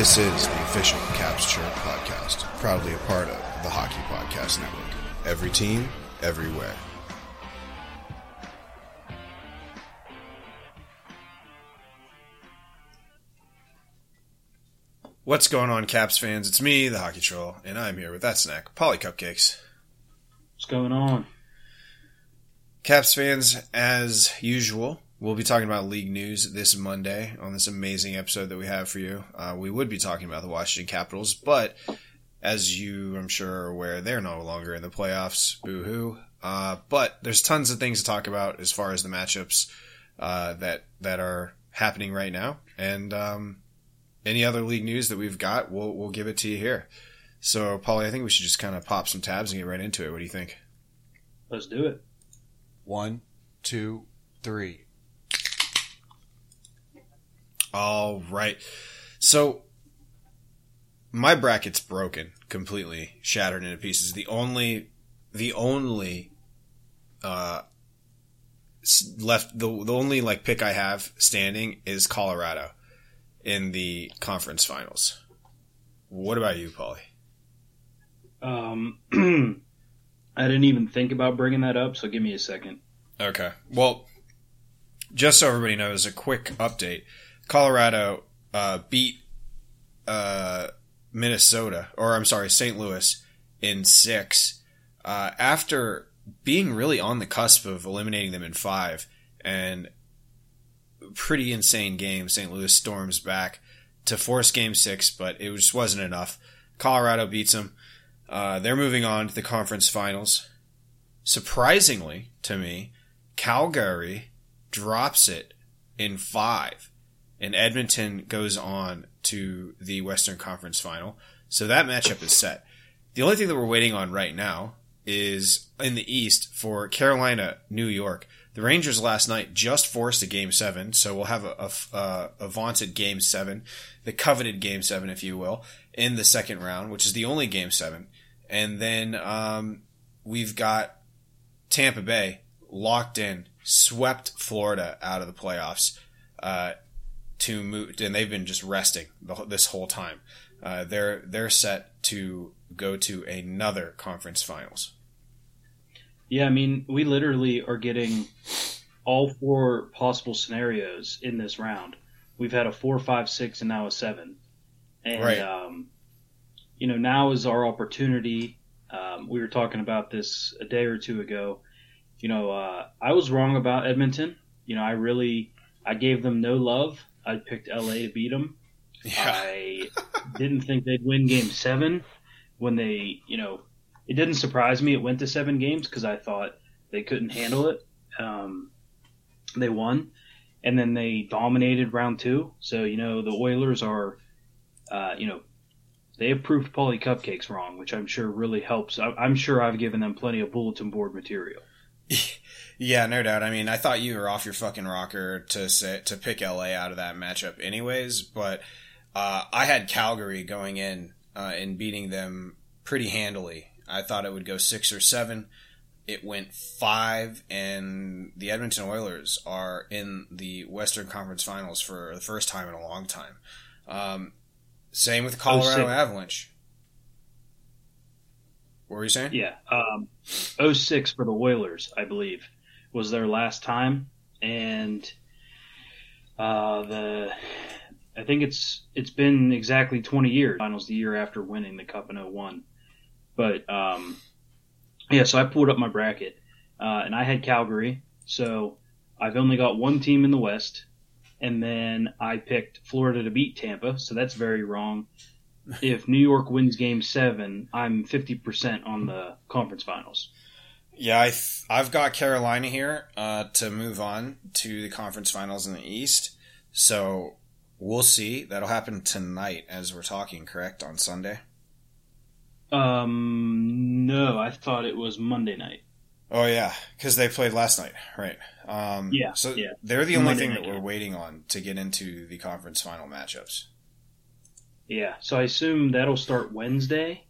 This is the official Caps Chirp podcast, proudly a part of the Hockey Podcast Network. Every team, everywhere. What's going on, Caps fans? It's me, the Hockey Troll, and I'm here with that snack, Paulie Cupcakes. What's going on? Caps fans, as usual, we'll be talking about league news this Monday on this amazing episode that we have for you. Uh, we would be talking about the Washington Capitals, but as you, I'm sure, are aware, they're no longer in the playoffs. Boo hoo. Uh, but there's tons of things to talk about as far as the matchups uh, that that are happening right now, and um, any other league news that we've got, we'll we'll give it to you here. So, Paulie, I think we should just kind of pop some tabs and get right into it. What do you think? Let's do it. One, two, three. All right. So my bracket's broken, completely shattered into pieces. The only, the only, uh, left the the only like pick I have standing is Colorado in the conference finals. What about you, Paulie? Um, I didn't even think about bringing that up, so give me a second. Okay. Well, just so everybody knows, a quick update. Colorado uh, beat uh, Minnesota, or I'm sorry, St. Louis in six uh, after being really on the cusp of eliminating them in five. And pretty insane game. St. Louis storms back to force game six, but it just wasn't enough. Colorado beats them. Uh, they're moving on to the conference finals. Surprisingly to me, Calgary drops it in five, and Edmonton goes on to the Western Conference final. So that matchup is set. The only thing that we're waiting on right now is in the East for Carolina, New York. The Rangers last night just forced a game seven, so we'll have a, a, a, vaunted game seven, the coveted game seven, if you will, in the second round, which is the only game seven. And then um, we've got Tampa Bay locked in, swept Florida out of the playoffs uh, to move, and they've been just resting the, this whole time. Uh, they're they're set to go to another conference finals. Yeah, I mean, we literally are getting all four possible scenarios in this round. We've had a four, five, six, and now a seven. And, Right. um, you know, now is our opportunity. Um, we were talking about this a day or two ago. You know, uh, I was wrong about Edmonton. You know, I really, I gave them no love. I picked LA to beat them. I didn't think they'd win game seven when they, you know, it didn't surprise me it went to seven games because I thought they couldn't handle it. Um, they won, and then they dominated round two. So, you know, the Oilers are, uh, you know, they have proved Paulie Cupcakes wrong, which I'm sure really helps. I- I'm sure I've given them plenty of bulletin board material. Yeah, no doubt. I mean, I thought you were off your fucking rocker to say, to pick LA out of that matchup, anyways. But uh, I had Calgary going in uh, and beating them pretty handily. I thought it would go six or seven. It went five, and the Edmonton Oilers are in the Western Conference Finals for the first time in a long time. Um, same with the Colorado six. Avalanche. What were you saying? Yeah. Um, 06 for the Oilers, I believe, was their last time, and uh, the I think it's it's been exactly 20 years. Finals the year after winning the cup in 01. But um, yeah, so I pulled up my bracket, uh, and I had Calgary. So I've only got one team in the West, and then I picked Florida to beat Tampa. So that's very wrong. If New York wins Game Seven, I'm 50% on the conference finals. Yeah, I th- I've got Carolina here uh, to move on to the conference finals in the East. So we'll see. That'll happen tonight as we're talking, correct? On Sunday? Um, no, I thought it was Monday night. Oh, yeah, because they played last night, right? Um, Yeah, So yeah. they're the only Monday thing that we're game. waiting on to get into the conference final matchups. Yeah, so I assume that'll start Wednesday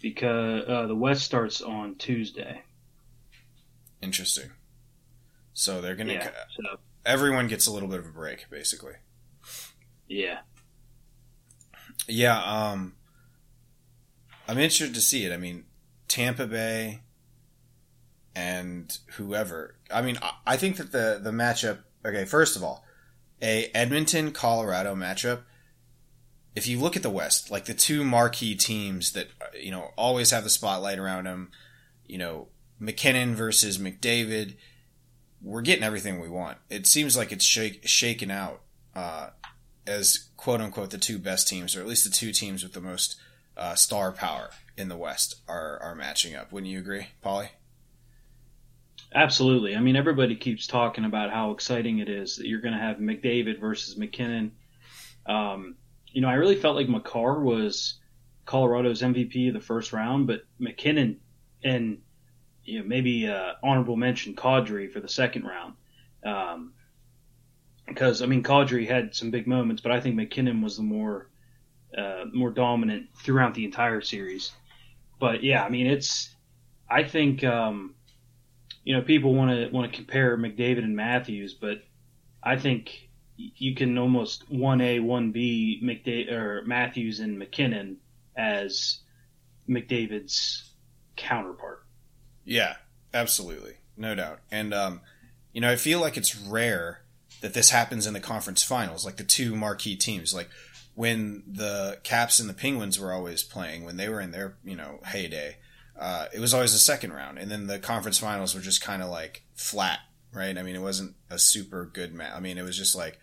because uh, the West starts on Tuesday. Interesting. So they're gonna. Yeah, so Everyone gets a little bit of a break, basically. yeah, Yeah, um I'm interested to see it. I mean, Tampa Bay and whoever. I mean, I- I think that the the matchup. Okay, first of all, a Edmonton Colorado matchup. If you look at the West, like the two marquee teams that uh, you know always have the spotlight around them, you know MacKinnon versus McDavid, we're getting everything we want. It seems like it's shake, shaken out uh, as quote unquote the two best teams, or at least the two teams with the most uh, star power in the West are are matching up. Wouldn't you agree, Paulie? absolutely. I mean, everybody keeps talking about how exciting it is that you're going to have McDavid versus MacKinnon. Um, you know, I really felt like Makar was Colorado's MVP of the first round, but MacKinnon and you know maybe uh, honorable mention Kadri for the second round. Um, because I mean, Kadri had some big moments, but I think MacKinnon was the more uh, more dominant throughout the entire series. But yeah, I mean, it's I think um, you know people want to want to compare McDavid and Matthews, but I think you can almost one A one B McDavid or Matthews and MacKinnon as McDavid's counterpart. Yeah, absolutely, no doubt. And um, you know, I feel like it's rare that this happens in the conference finals, like the two marquee teams, like when the Caps and the Penguins were always playing when they were in their you know heyday. Uh, it was always the second round, and then the conference finals were just kind of like flat, right? I mean, it wasn't a super good match. I mean, it was just like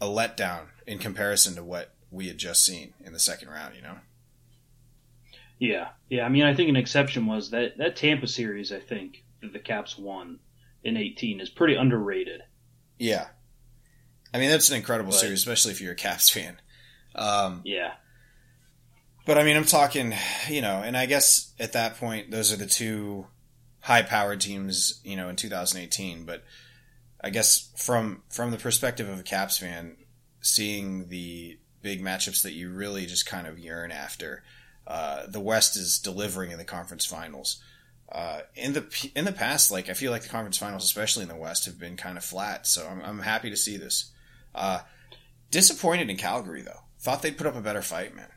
a letdown in comparison to what we had just seen in the second round. You know? Yeah, yeah. I mean, I think an exception was that that Tampa series. I think that the Caps won in eighteen is pretty underrated. Yeah. I mean, that's an incredible But- series, especially if you're a Caps fan. Um, Yeah, But I mean, I'm talking, you know, and I guess at that point, those are the two high powered teams, you know, in 2018. But I guess from from the perspective of a Caps fan, seeing the big matchups that you really just kind of yearn after, uh, the West is delivering in the conference finals. Uh, in the in the past, like I feel like the conference finals, especially in the West, have been kind of flat. So I'm, I'm happy to see this. Uh, disappointed in Calgary though. Thought they'd put up a better fight, man.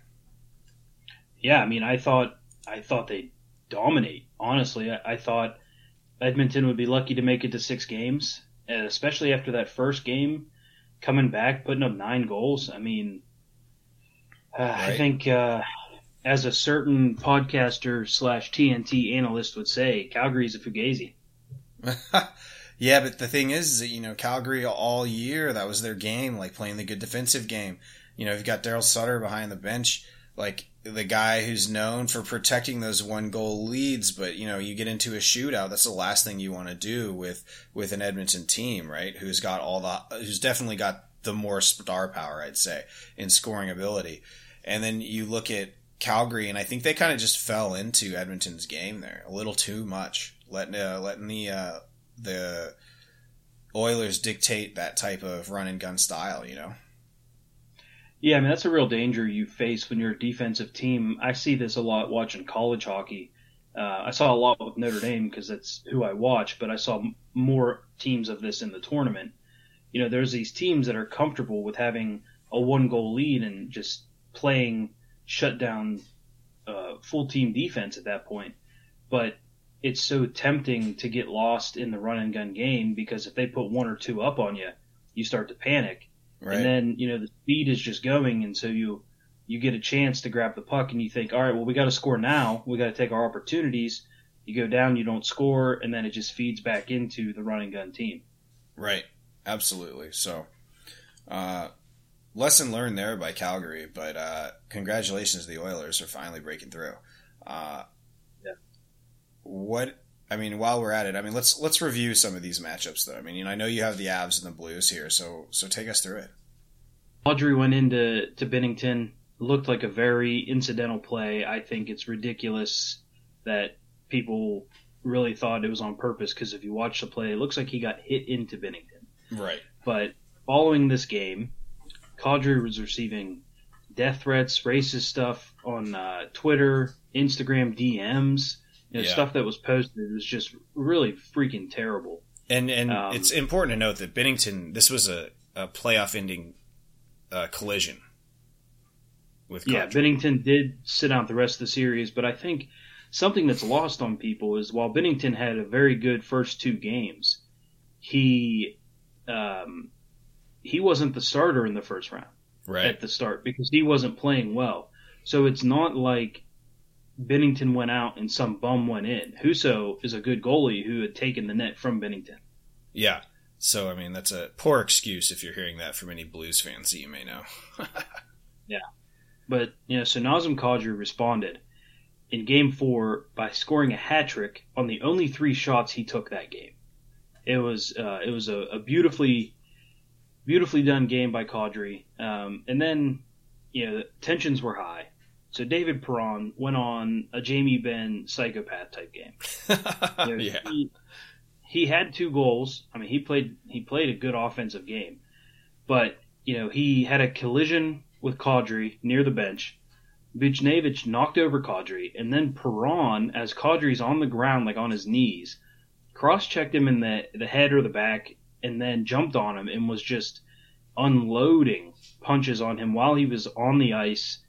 yeah. I mean, I thought I thought they'd dominate. Honestly, I, I thought Edmonton would be lucky to make it to six games, especially after that first game, coming back, putting up nine goals. I mean, uh, I think uh, as a certain podcaster slash TNT analyst would say, Calgary's a fugazi. yeah, but the thing is, is that you know Calgary all year that was their game, like playing the good defensive game. You know, you've got Daryl Sutter behind the bench, like the guy who's known for protecting those one goal leads. But you know, you get into a shootout, that's the last thing you want to do with with an Edmonton team, right? Who's got all the, who's definitely got the more star power, I'd say, in scoring ability. And then you look at Calgary, and I think they kind of just fell into Edmonton's game there a little too much, letting uh, letting the uh, the Oilers dictate that type of run and gun style. You know, Yeah, I mean that's a real danger you face when you're a defensive team. I see this a lot watching college hockey. Uh, I saw a lot with Notre Dame because that's who I watch, but I saw m- more teams of this in the tournament. You know, there's these teams that are comfortable with having a one goal lead and just playing shut down uh, full team defense at that point. But it's so tempting to get lost in the run and gun game because if they put one or two up on you, you start to panic right? and then you know the speed is just going, and so you you get a chance to grab the puck, and you think, all right, well we got to score now, we got to take our opportunities, You go down, you don't score, and then it just feeds back into the running gun team. Right. Absolutely. So, uh, lesson learned there by Calgary, but uh, congratulations to the Oilers for finally breaking through. Uh, yeah. What I mean, while we're at it, I mean let's let's review some of these matchups though. I mean, you know, I know you have the Avs and the Blues here, so so take us through it. Kadri went into to Binnington, looked like a very incidental play. I think it's ridiculous that people really thought it was on purpose because if you watch the play, it looks like he got hit into Binnington. Right. But following this game, Kadri was receiving death threats, racist stuff on uh, Twitter, Instagram DMs, you know, Yeah. stuff that was posted was just really freaking terrible. And and Um, it's important to note that Binnington, this was a, a playoff ending uh, collision with Yeah, Binnington did sit out the rest of the series, but I think something that's lost on people is while Binnington had a very good first two games, he um, he wasn't the starter in the first round right. at the start because he wasn't playing well. So it's not like Binnington went out and some bum went in. Husso is a good goalie who had taken the net from Binnington. Yeah. So I mean, that's a poor excuse if you're hearing that from any Blues fans that you may know. Yeah. But you know, so Nazem Kadri responded in Game Four by scoring a hat trick on the only three shots he took that game. It was uh, it was a, a beautifully beautifully done game by Kadri. Um, and then you know the tensions were high. So David Perron went on a Jamie Benn psychopath type game. You know, yeah. he, he had two goals. I mean, he played he played a good offensive game, but you know he had a collision with Kadri near the bench. Buchnevich knocked over Kadri, and then Perron, as Kadri's on the ground, like on his knees, cross-checked him in the the head or the back, and then jumped on him and was just unloading punches on him while he was on the ice.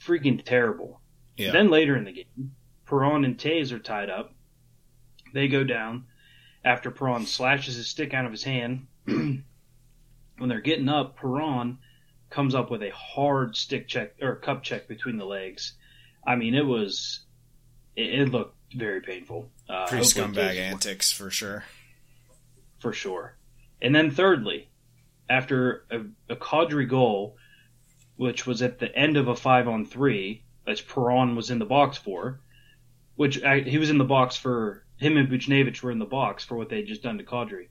Freaking terrible. Yeah. Then later in the game, Perron and Taze are tied up. They go down after Perron slashes his stick out of his hand. when they're getting up, Perron comes up with a hard stick check or cup check between the legs. I mean, it was it, it looked very painful. Uh, Pretty scumbag antics for sure. For sure. And then thirdly, after a, a Kadri goal, which was at the end of a five on three, which Perron was in the box for, which I, he was in the box for him and Buchnevich were in the box for what they had just done to Kadri.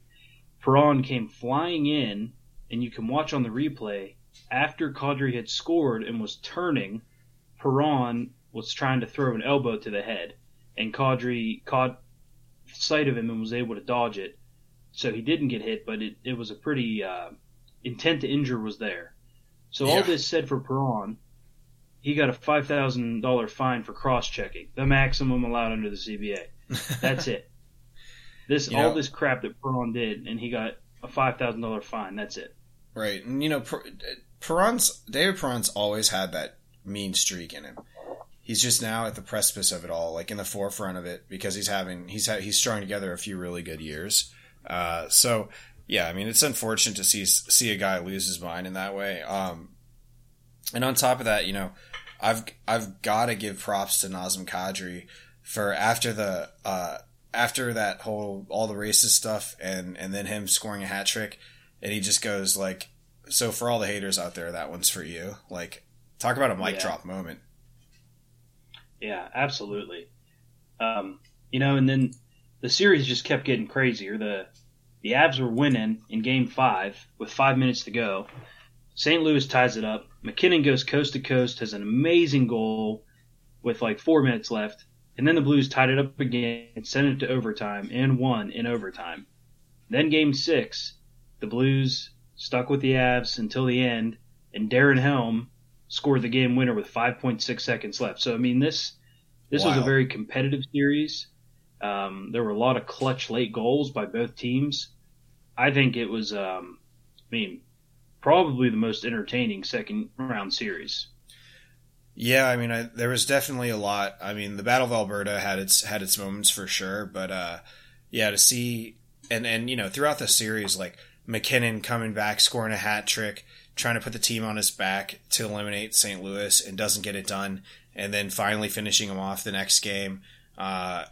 Perron came flying in, and you can watch on the replay after Kadri had scored and was turning. Perron was trying to throw an elbow to the head, and Kadri caught sight of him and was able to dodge it so he didn't get hit, but it, it was a pretty uh, intent to injure was there. So all this said for Perron, he got a five thousand dollar fine for cross checking, the maximum allowed under the CBA. That's it. This You all know- this crap that Perron did, and he got a five thousand dollar fine. That's it. Right, and you know, Per- Perron's David Perron's always had that mean streak in him. He's just now at the precipice of it all, like in the forefront of it, because he's having he's ha- he's strung together a few really good years. Uh, so yeah, I mean, it's unfortunate to see see a guy lose his mind in that way. Um, and on top of that, you know, I've I've got to give props to Nazem Kadri for after the uh, after that whole all the racist stuff and and then him scoring a hat trick and he just goes like so for all the haters out there that one's for you like talk about a mic Yeah. drop moment Yeah, absolutely. Um, you know, and then the series just kept getting crazier. The the Avs were winning in Game Five with five minutes to go. St. Louis ties it up. MacKinnon goes coast to coast, has an amazing goal with like four minutes left, and then the Blues tied it up again and sent it to overtime and won in overtime. Then Game Six, the Blues stuck with the Avs until the end, and Darren Helm scored the game winner with 5.6 seconds left. So I mean this this was a very competitive series. Um, there were a lot of clutch late goals by both teams. I think it was, um, I mean, probably the most entertaining second round series. yeah i mean I, there was definitely a lot i mean the battle of alberta had its had its moments for sure but uh yeah to see and and you know throughout the series like mackinnon coming back scoring a hat trick trying to put the team on his back to eliminate st louis and doesn't get it done and then finally finishing him off the next game Uh,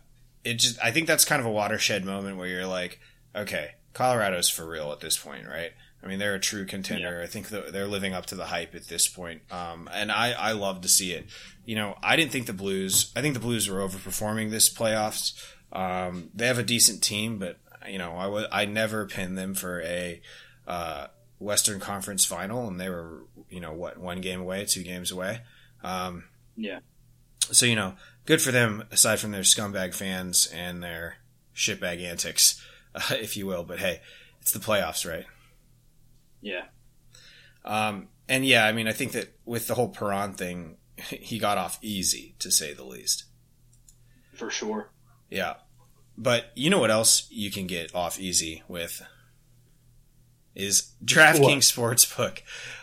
it just I think that's kind of a watershed moment where you're like, okay, Colorado's for real at this point, right? I mean, they're a true contender. Yeah. I think they're living up to the hype at this point. Um, and I, I love to see it. You know, I didn't think the Blues, I think the Blues were overperforming this playoffs. Um, they have a decent team, but, you know, I, w- I never pinned them for a, uh, Western Conference final, and they were, you know, what, one game away, two games away. Um, yeah. So, you know, good for them, aside from their scumbag fans and their shitbag antics, uh, if you will. But hey, it's the playoffs, right? Yeah. Um, and yeah, I mean, I think that with the whole Perron thing, he got off easy, to say the least. For sure. Yeah. But you know what else you can get off easy with? Is DraftKings Sportsbook.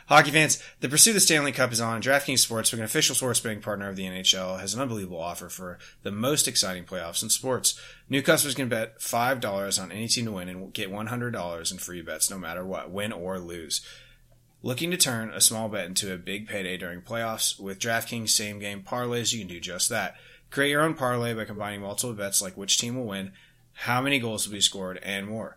Hockey fans, the pursuit of the Stanley Cup is on. DraftKings Sportsbook, an official sports betting partner of the NHL, has an unbelievable offer for the most exciting playoffs in sports. New customers can bet $5 on any team to win and get $100 in free bets no matter what, win or lose. Looking to turn a small bet into a big payday during playoffs? With DraftKings same game parlays, you can do just that. Create your own parlay by combining multiple bets like which team will win, how many goals will be scored, and more.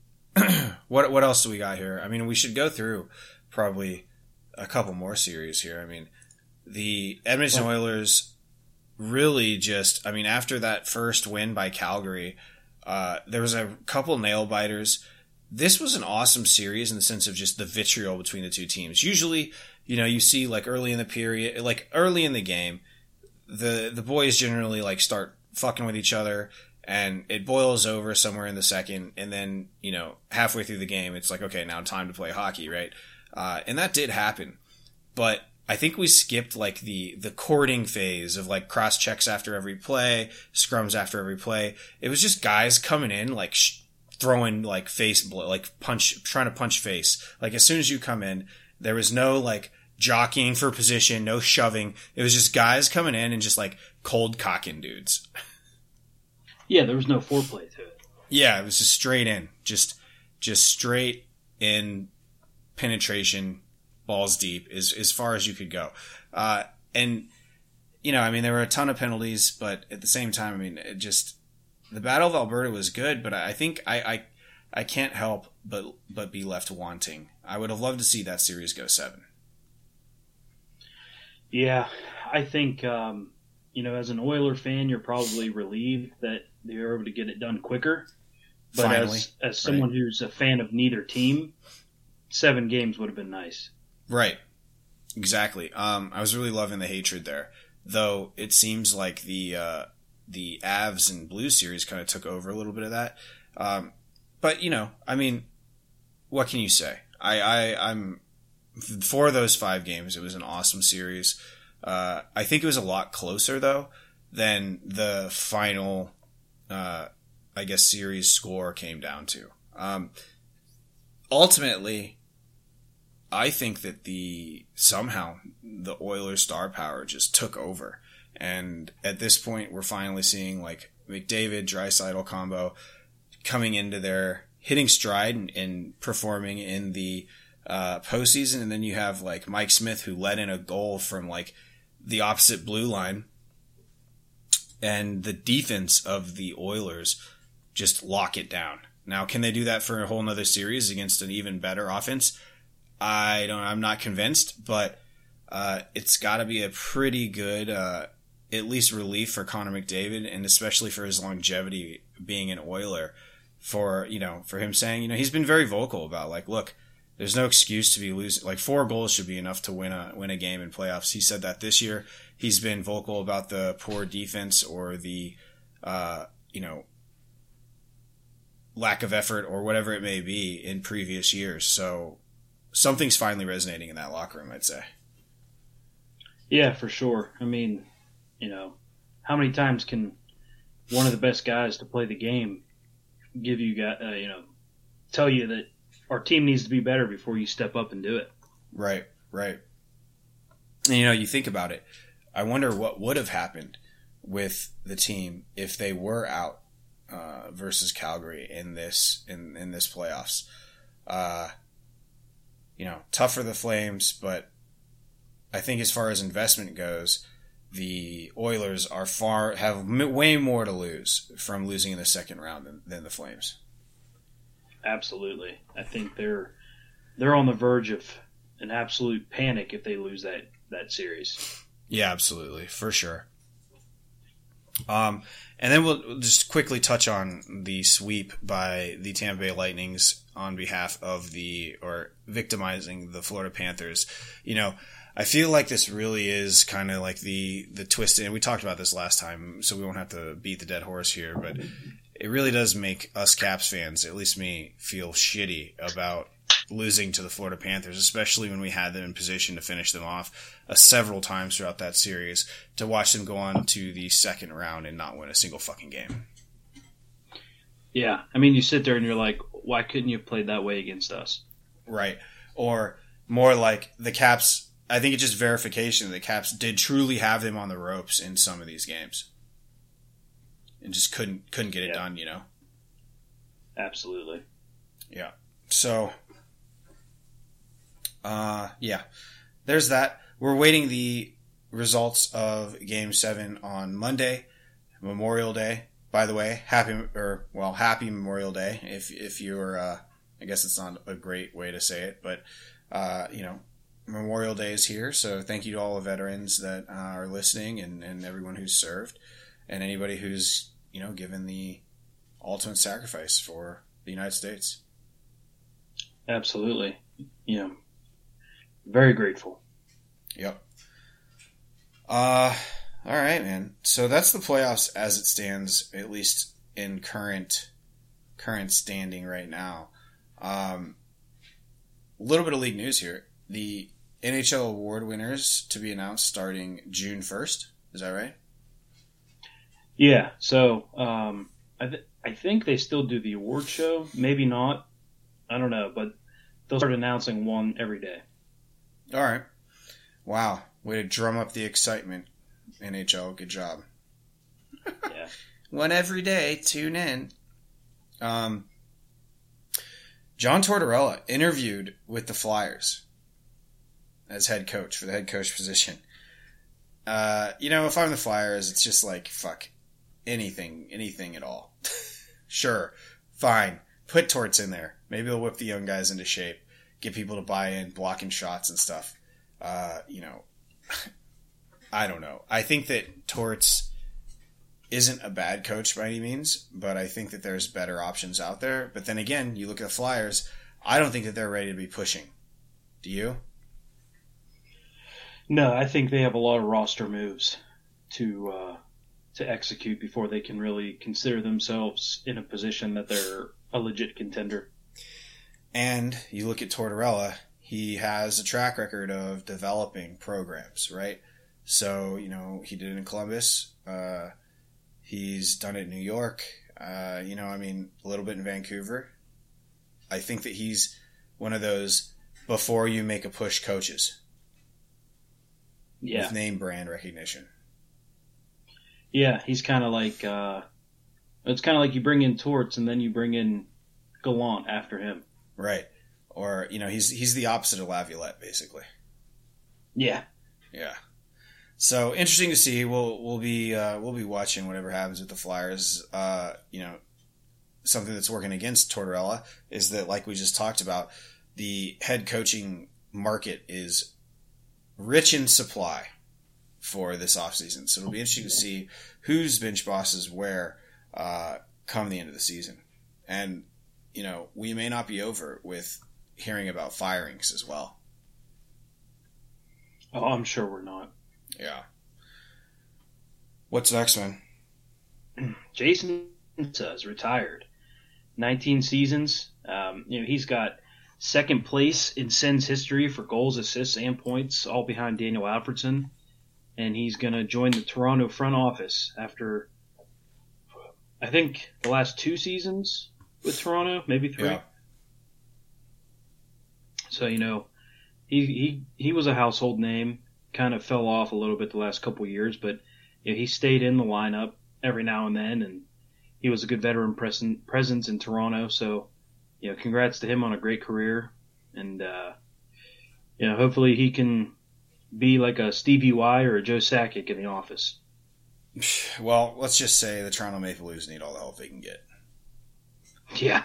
what what else do we got here? I mean, we should go through probably a couple more series here. I mean, the Edmonton Oilers really just, I mean, after that first win by Calgary, uh, there was a couple nail biters. This was an awesome series in the sense of just the vitriol between the two teams. Usually, you know, you see like early in the period, like early in the game, the the boys generally like start fucking with each other and it boils over somewhere in the second and then you know halfway through the game it's like okay now time to play hockey right uh, and that did happen. But I think we skipped like the the courting phase of like cross checks after every play, scrums after every play. It was just guys coming in like sh- throwing like face blow, like punch, trying to punch face. Like as soon as you come in, there was no like jockeying for position, no shoving. It was just guys coming in and just like cold cocking dudes. Yeah, there was no foreplay to it. Yeah, it was just straight in, just just straight in penetration, balls deep, as as far as you could go. Uh, and you know, I mean, there were a ton of penalties, but at the same time, I mean, it just the Battle of Alberta was good, but I think I, I I can't help but but be left wanting. I would have loved to see that series go seven. Yeah, I think um, you know, as an Oiler fan, you're probably relieved that they were able to get it done quicker. But Finally, as as someone right. who's a fan of neither team, seven games would have been nice. Right. Exactly. Um, I was really loving the hatred there, though. It seems like the uh, the Avs and Blue series kind of took over a little bit of that. Um, but you know, I mean, what can you say? I, I I'm for those five games. It was an awesome series. Uh, I think it was a lot closer though than the final, uh, I guess, series score came down to. Um, ultimately, I think that the somehow the Oilers star power just took over. And at this point, we're finally seeing like McDavid, Draisaitl combo coming into their hitting stride and, and performing in the uh, postseason. And then you have like Mike Smith who let in a goal from like the opposite blue line. And the defense of the Oilers just lock it down. Now, can they do that for a whole nother series against an even better offense? I don't. I'm not convinced, but uh, it's got to be a pretty good, uh, at least relief for Connor McDavid, and especially for his longevity being an Oiler. For you know, for him saying, you know, he's been very vocal about like, look, there's no excuse to be losing. Like four goals should be enough to win a win a game in playoffs. He said that this year. He's been vocal about the poor defense or the, uh, you know, lack of effort or whatever it may be in previous years. So something's finally resonating in that locker room, I'd say. Yeah, for sure. I mean, you know, how many times can one of the best guys to play the game give you guys, uh, you know, tell you that our team needs to be better before you step up and do it. Right, right. And you know, you think about it. I wonder what would have happened with the team if they were out uh, versus Calgary in this in in this playoffs. Uh, you know, tough for the Flames, but I think as far as investment goes, the Oilers are far have way more to lose from losing in the second round than, than the Flames. Absolutely, I think they're they're on the verge of an absolute panic if they lose that that series. Yeah, absolutely, for sure. Um, and then we'll just quickly touch on the sweep by the Tampa Bay Lightnings on behalf of the or victimizing the Florida Panthers. You know, I feel like this really is kind of like the the twist. And we talked about this last time, so we won't have to beat the dead horse here. But it really does make us Caps fans, at least me, feel shitty about losing to the Florida Panthers, especially when we had them in position to finish them off uh, several times throughout that series. To watch them go on to the second round and not win a single fucking game. Yeah, I mean, you sit there and you're like, why couldn't you have played that way against us? Right. Or more like the Caps. I think it's just verification that the Caps did truly have them on the ropes in some of these games, and just couldn't couldn't get it Yeah. done. You know. Absolutely. Yeah. So, uh, yeah, there's that. We're waiting the results of Game Seven on Monday, Memorial Day. By the way, happy or well, happy Memorial Day. If if you're, uh, I guess it's not a great way to say it, but uh, you know, Memorial Day is here. So thank you to all the veterans that uh, are listening and and everyone who's served, and anybody who's you know given the ultimate sacrifice for the United States. Absolutely. Yeah. Very grateful. Yep. Uh, all right, man. So that's the playoffs as it stands, at least in current current standing right now. Um, a little bit of league news here. The NHL award winners to be announced starting June first. Is that right? Yeah. So um, I th- I think they still do the award show. Maybe not. I don't know, but they'll start announcing one every day. All right. Wow. Way to drum up the excitement, NHL. Good job. Yeah. One every day. Tune in. Um, John Tortorella interviewed with the Flyers as head coach for the head coach position. Uh, you know, if I'm the Flyers, it's just like fuck anything, anything at all. sure, fine. Put Torts in there. Maybe they'll whip the young guys into shape, get people to buy in, blocking shots and stuff. Uh, you know, I don't know. I think that Torts isn't a bad coach by any means, but I think that there's better options out there. But then again, you look at the Flyers, I don't think that they're ready to be pushing. Do you? No, I think they have a lot of roster moves to uh, to execute before they can really consider themselves in a position that they're a legit contender. And you look at Tortorella, he has a track record of developing programs, right? So, you know, he did it in Columbus. Uh, he's done it in New York. Uh, you know, I mean, a little bit in Vancouver. I think that he's one of those before you make a push coaches Yeah, with name brand recognition. yeah, he's kind of like uh, it's kind of like you bring in Torts and then you bring in Gallant after him. Right. Or, you know, he's he's the opposite of Laviolette, basically. Yeah, Yeah. So interesting to see. We'll we'll be uh, we'll be watching whatever happens with the Flyers. Uh, you know, something that's working against Tortorella is that, like we just talked about, the head coaching market is rich in supply for this offseason. So it'll be interesting to see whose bench bosses where uh, come the end of the season. And you know, we may not be over with hearing about firings as well. oh, I'm sure we're not. Yeah. What's next, man? Jason is retired, 19 seasons. Um, you know, he's got second place in Sens history for goals, assists, and points, all behind Daniel Alfredsson. And he's going to join the Toronto front office after, I think, the last two seasons with Toronto, maybe three. Yeah. So you know, he he he was a household name. Kind of fell off a little bit the last couple of years, but you know, he stayed in the lineup every now and then, and he was a good veteran present, presence in Toronto. So, you know, congrats to him on a great career, and uh, you know, hopefully he can be like a Stevie Y or a Joe Sakic in the office. Well, let's just say the Toronto Maple Leafs need all the help they can get. Yeah.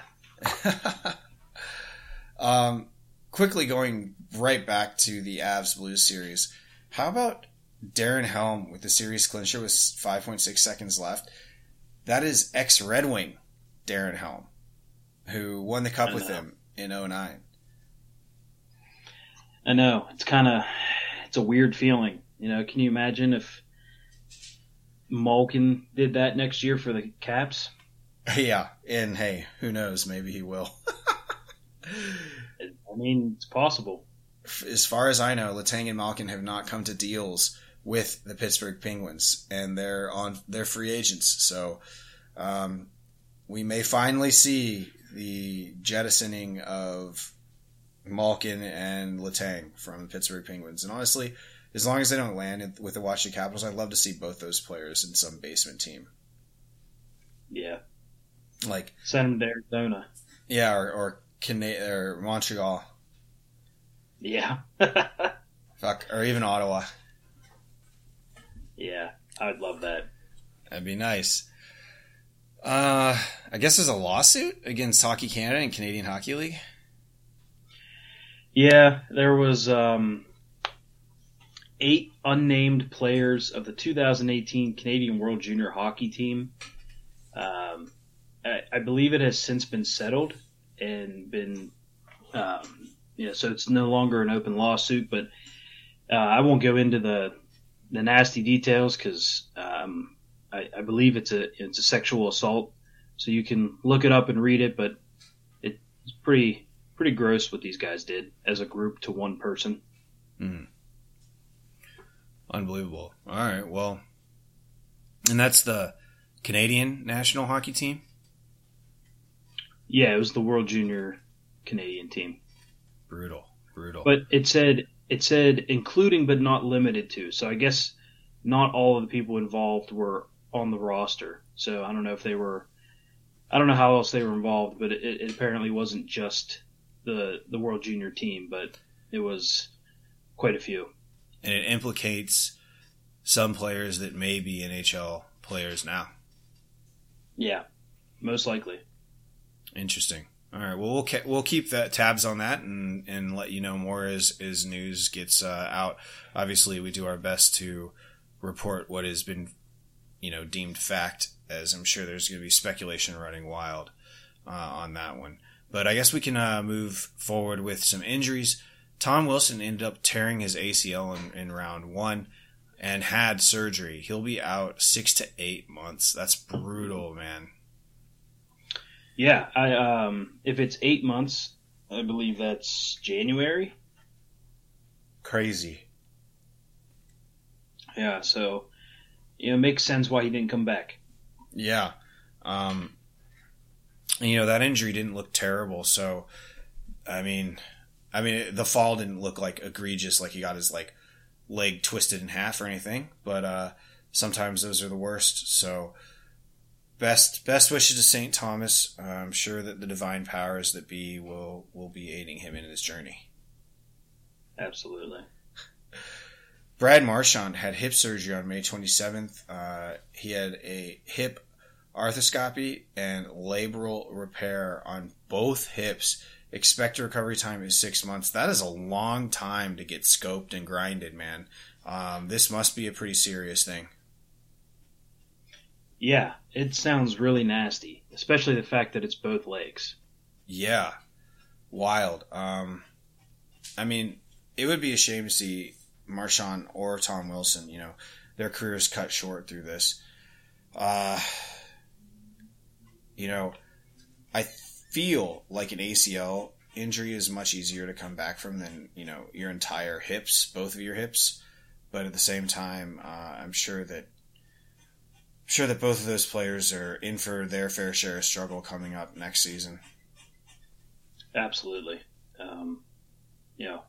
um, quickly going right back to the Avs Blues series. How about Darren Helm with the series clincher with 5.6 seconds left? That is ex Red Wing Darren Helm, who won the cup with him in 09. I know it's kind of it's a weird feeling. You know, can you imagine if Malkin did that next year for the Caps? yeah, and hey, who knows? Maybe he will. I mean, it's possible. as far as I know, Letang and Malkin have not come to deals with the Pittsburgh Penguins, and they're on they're free agents. So um, we may finally see the jettisoning of Malkin and Letang from the Pittsburgh Penguins. And honestly, as long as they don't land with the Washington Capitals, I'd love to see both those players in some basement team, Yeah, like send him to Arizona. yeah, or or, Cana- or Montreal, Yeah, fuck, or even Ottawa. yeah, I would love that. That'd be nice. Uh, I guess there's a lawsuit against Hockey Canada and Canadian Hockey League. Yeah, there was um, eight unnamed players of the 2018 Canadian World Junior Hockey Team. Um, I, believe it has since been settled and been, um, know, so it's no longer an open lawsuit. But uh, I won't go into the the nasty details because um, I, I believe it's a it's a sexual assault. So you can look it up and read it, but it's pretty pretty gross what these guys did as a group to one person. Unbelievable. All right, well, and that's the Canadian national hockey team. Yeah, it was the World Junior Canadian team, Brutal, brutal. but it said it said including but not limited to. So I guess not all of the people involved were on the roster. So I don't know if they were. I don't know how else they were involved, but it, it apparently wasn't just the the World Junior team, but it was quite a few. and it implicates some players that may be NHL players now. Yeah, most likely. Interesting. All right. Well, we'll ke- we'll keep that tabs on that and and let you know more as as news gets uh, out. Obviously, we do our best to report what has been, you know, deemed fact. As I'm sure there's going to be speculation running wild uh, on that one. But I guess we can uh, move forward with some injuries. Tom Wilson ended up tearing his ACL in, in round one and had surgery. He'll be out six to eight months. That's brutal, man. Yeah, I um, if it's eight months, I believe that's January. Crazy. Yeah, so you know, it makes sense why he didn't come back. Yeah. Um, you know, that injury didn't look terrible. So, I mean, I mean, the fall didn't look like egregious, like he got his like leg twisted in half or anything. But uh, sometimes those are the worst. So, best best wishes to Saint Thomas. I'm sure that the divine powers that be will will be aiding him in his journey. Absolutely. Brad Marchand had hip surgery on May 27th. Uh, he had a hip arthroscopy and labral repair on both hips. Expected recovery time is six months. That is a long time to get scoped and grinded, man. Um, this must be a pretty serious thing. Yeah, it sounds really nasty, especially the fact that it's both legs. Yeah, wild. Um, I mean, it would be a shame to see Marchand or Tom Wilson, you know, their careers cut short through this. Uh, you know, I feel like an ACL injury is much easier to come back from than, you know, your entire hips, both of your hips. But at the same time, uh, I'm sure that sure that both of those players are in for their fair share of struggle coming up next season. Absolutely. Um, you know,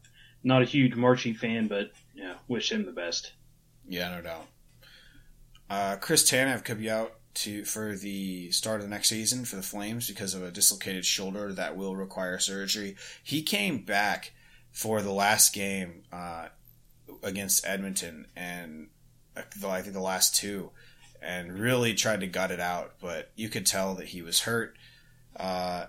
not a huge Marchie fan, but you know, wish him the best. Yeah, no doubt. Uh, Chris Tanev could be out to for the start of the next season for the Flames because of a dislocated shoulder that will require surgery. He came back for the last game uh, against Edmonton and uh, I think the last two, and really tried to gut it out. But you could tell that he was hurt. Uh,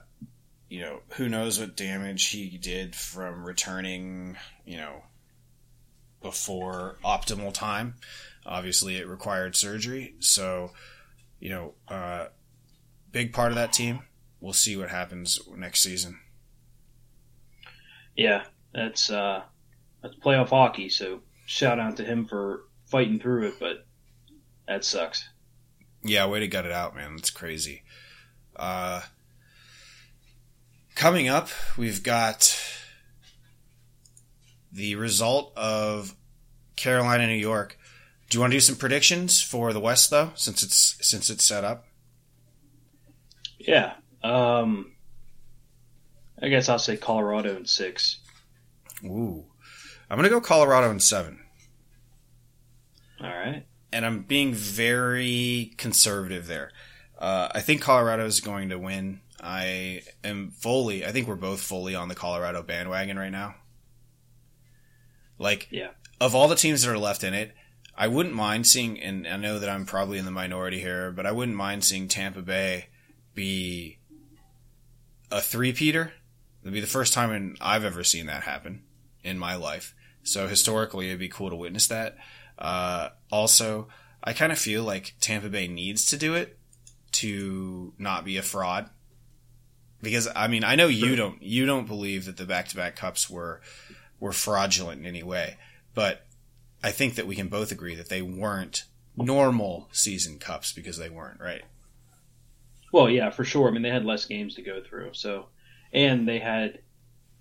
you know, who knows what damage he did from returning. You know, before optimal time. Obviously, it required surgery. So, you know, uh, big part of that team. We'll see what happens next season. Yeah, that's uh, that's playoff hockey. So shout out to him for fighting through it, but that sucks. Yeah, way to gut it out, man. That's crazy. Uh, coming up, we've got the result of Carolina, New York. Do you want to do some predictions for the West though, since it's since it's set up? Yeah. Um, I guess I'll say Colorado in six. Ooh, I'm gonna go Colorado in seven. All right. And I'm being very conservative there. Uh, I think Colorado is going to win. I am fully. I think we're both fully on the Colorado bandwagon right now. Like, Yeah. of all the teams that are left in it, I wouldn't mind seeing, and I know that I'm probably in the minority here, but I wouldn't mind seeing Tampa Bay be a three-peater. It'd be the first time in, I've ever seen that happen in my life. So historically, it'd be cool to witness that. Uh, also, I kind of feel like Tampa Bay needs to do it to not be a fraud. Because I mean, I know you don't you don't believe that the back-to-back cups were were fraudulent in any way, but I think that we can both agree that they weren't normal season cups because they weren't, right? Well, yeah, for sure. I mean, they had less games to go through, so and they had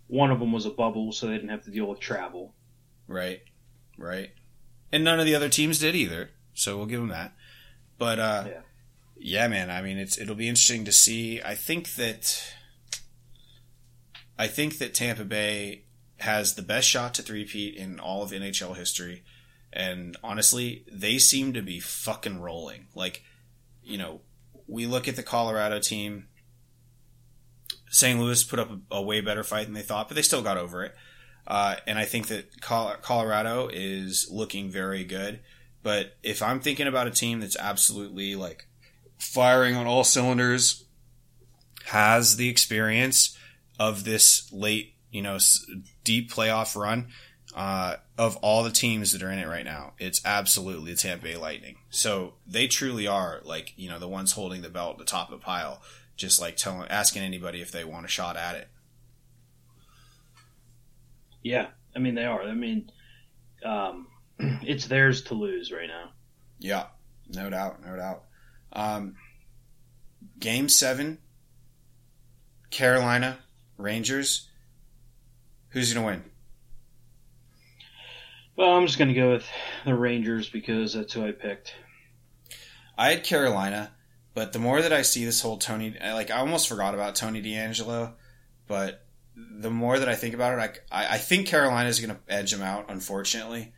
one of them was a bubble, so they didn't have to deal with travel. Right. Right. And none of the other teams did either. So we'll give them that. But uh Yeah. yeah, man, I mean it's it'll be interesting to see. I think that I think that Tampa Bay has the best shot to three-peat in all of NHL history. And honestly, they seem to be fucking rolling. Like, you know, we look at the Colorado team. St. Louis put up a, a way better fight than they thought, but they still got over it. Uh, and I think that Colorado is looking very good. But if I'm thinking about a team that's absolutely like firing on all cylinders, has the experience of this late, you know, deep playoff run, uh, of all the teams that are in it right now, it's absolutely the Tampa Bay Lightning. So they truly are like, you know, the ones holding the belt at the top of the pile, just like telling, asking anybody if they want a shot at it. Yeah, I mean they are. I mean, um, it's theirs to lose right now. Yeah, no doubt, no doubt. Um, game seven, Carolina Rangers. Who's gonna win? Well, I'm just gonna go with the Rangers because that's who I picked. I had Carolina, but the more that I see this whole Tony, like I almost forgot about Tony DeAngelo, but the more that I think about it, I, I think Carolina is going to edge him out, unfortunately.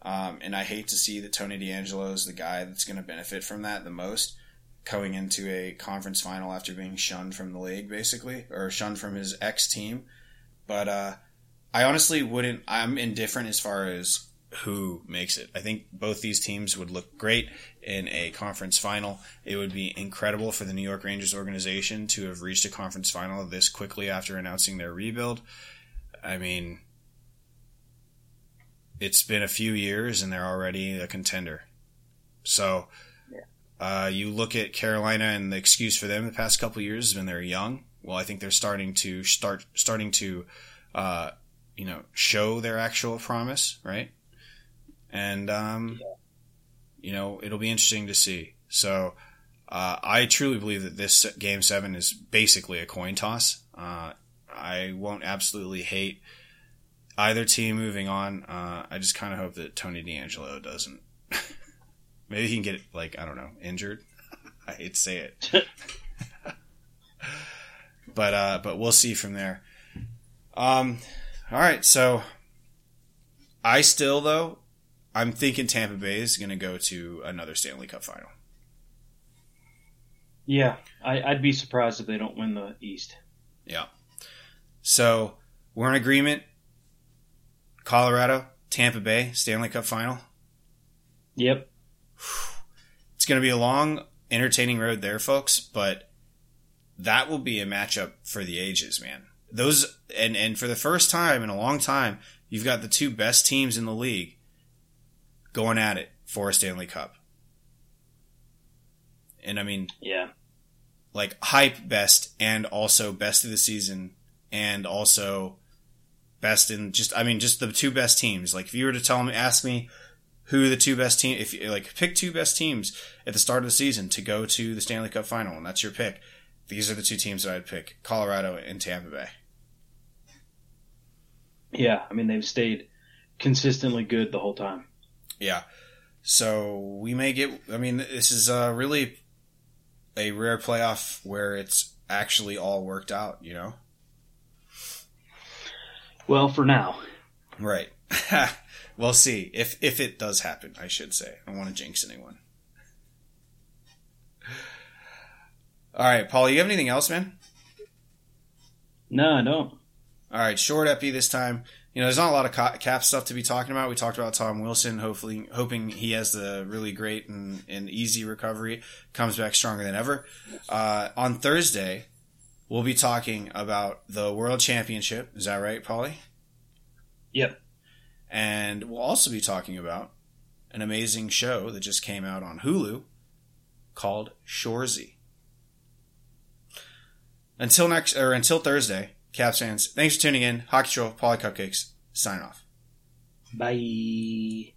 Um, and I hate to see that Tony DeAngelo is the guy that's going to benefit from that the most, going into a conference final after being shunned from the league, basically, or shunned from his ex team. But uh, I honestly wouldn't. I'm indifferent as far as who makes it. I think both these teams would look great in a conference final. It would be incredible for the New York Rangers organization to have reached a conference final this quickly after announcing their rebuild. I mean, it's been a few years and they're already a contender. So, uh, you look at Carolina and the excuse for them the past couple of years has been they're young. Well, I think they're starting to start starting to, uh, you know, show their actual promise, right? And um, you know, it'll be interesting to see. So, uh, I truly believe that this game seven is basically a coin toss. Uh, I won't absolutely hate either team moving on. Uh, I just kind of hope that Tony DeAngelo doesn't Maybe he can get like I don't know injured. I hate to say it, but uh, but we'll see from there. Um, all right, so I still though I'm thinking Tampa Bay is going to go to another Stanley Cup final. Yeah, I, I'd be surprised if they don't win the East. Yeah. So we're in agreement. Colorado, Tampa Bay, Stanley Cup final. Yep. It's going to be a long, entertaining road there, folks, but that will be a matchup for the ages, man. Those and and for the first time in a long time, you've got the two best teams in the league going at it for a Stanley Cup. And I mean, Yeah. like hype best and also best of the season and also best in just I mean just the two best teams. Like if you were to tell me ask me who the two best team if you like pick two best teams at the start of the season to go to the Stanley Cup final and that's your pick. These are the two teams that I'd pick, Colorado and Tampa Bay. Yeah. I mean, they've stayed consistently good the whole time. Yeah. So we may get I mean this is uh really a rare playoff where it's actually all worked out, you know? Well, for now. Right. we'll see if if it does happen. I should say. I don't want to jinx anyone. All right, Paul. You have anything else, man? No, I don't. All right, short epi this time. You know, there's not a lot of cap stuff to be talking about. We talked about Tom Wilson, hopefully, hoping he has the really great and, and easy recovery, comes back stronger than ever. Uh, on Thursday, we'll be talking about the World Championship. Is that right, Paulie? Yep. And we'll also be talking about an amazing show that just came out on Hulu called Shoresy. Until next or until Thursday, Caps fans, thanks for tuning in. Hockey Troll, Paulie Cupcakes, sign off. Bye.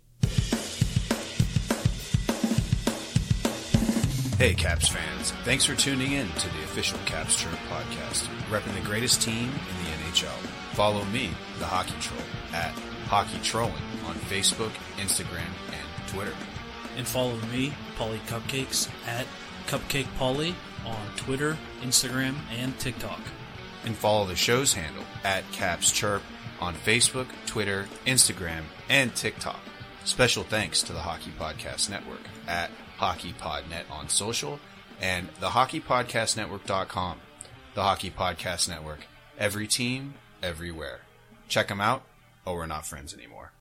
Hey, Caps fans. Thanks for tuning in to the official Caps Chirp podcast, repping the greatest team in the NHL. Follow me, the Hockey Troll, at Hockey Trolling on Facebook, Instagram, and Twitter. and follow me, Paulie Cupcakes, at Cupcake Paulie on Twitter, Instagram, and TikTok. And follow the show's handle at Caps Chirp on Facebook, Twitter, Instagram, and TikTok. Special thanks to the Hockey Podcast Network at HockeyPodNet on social and the HockeyPodcastNetwork.com. The Hockey Podcast Network. Every team, everywhere. Check them out, or we're not friends anymore.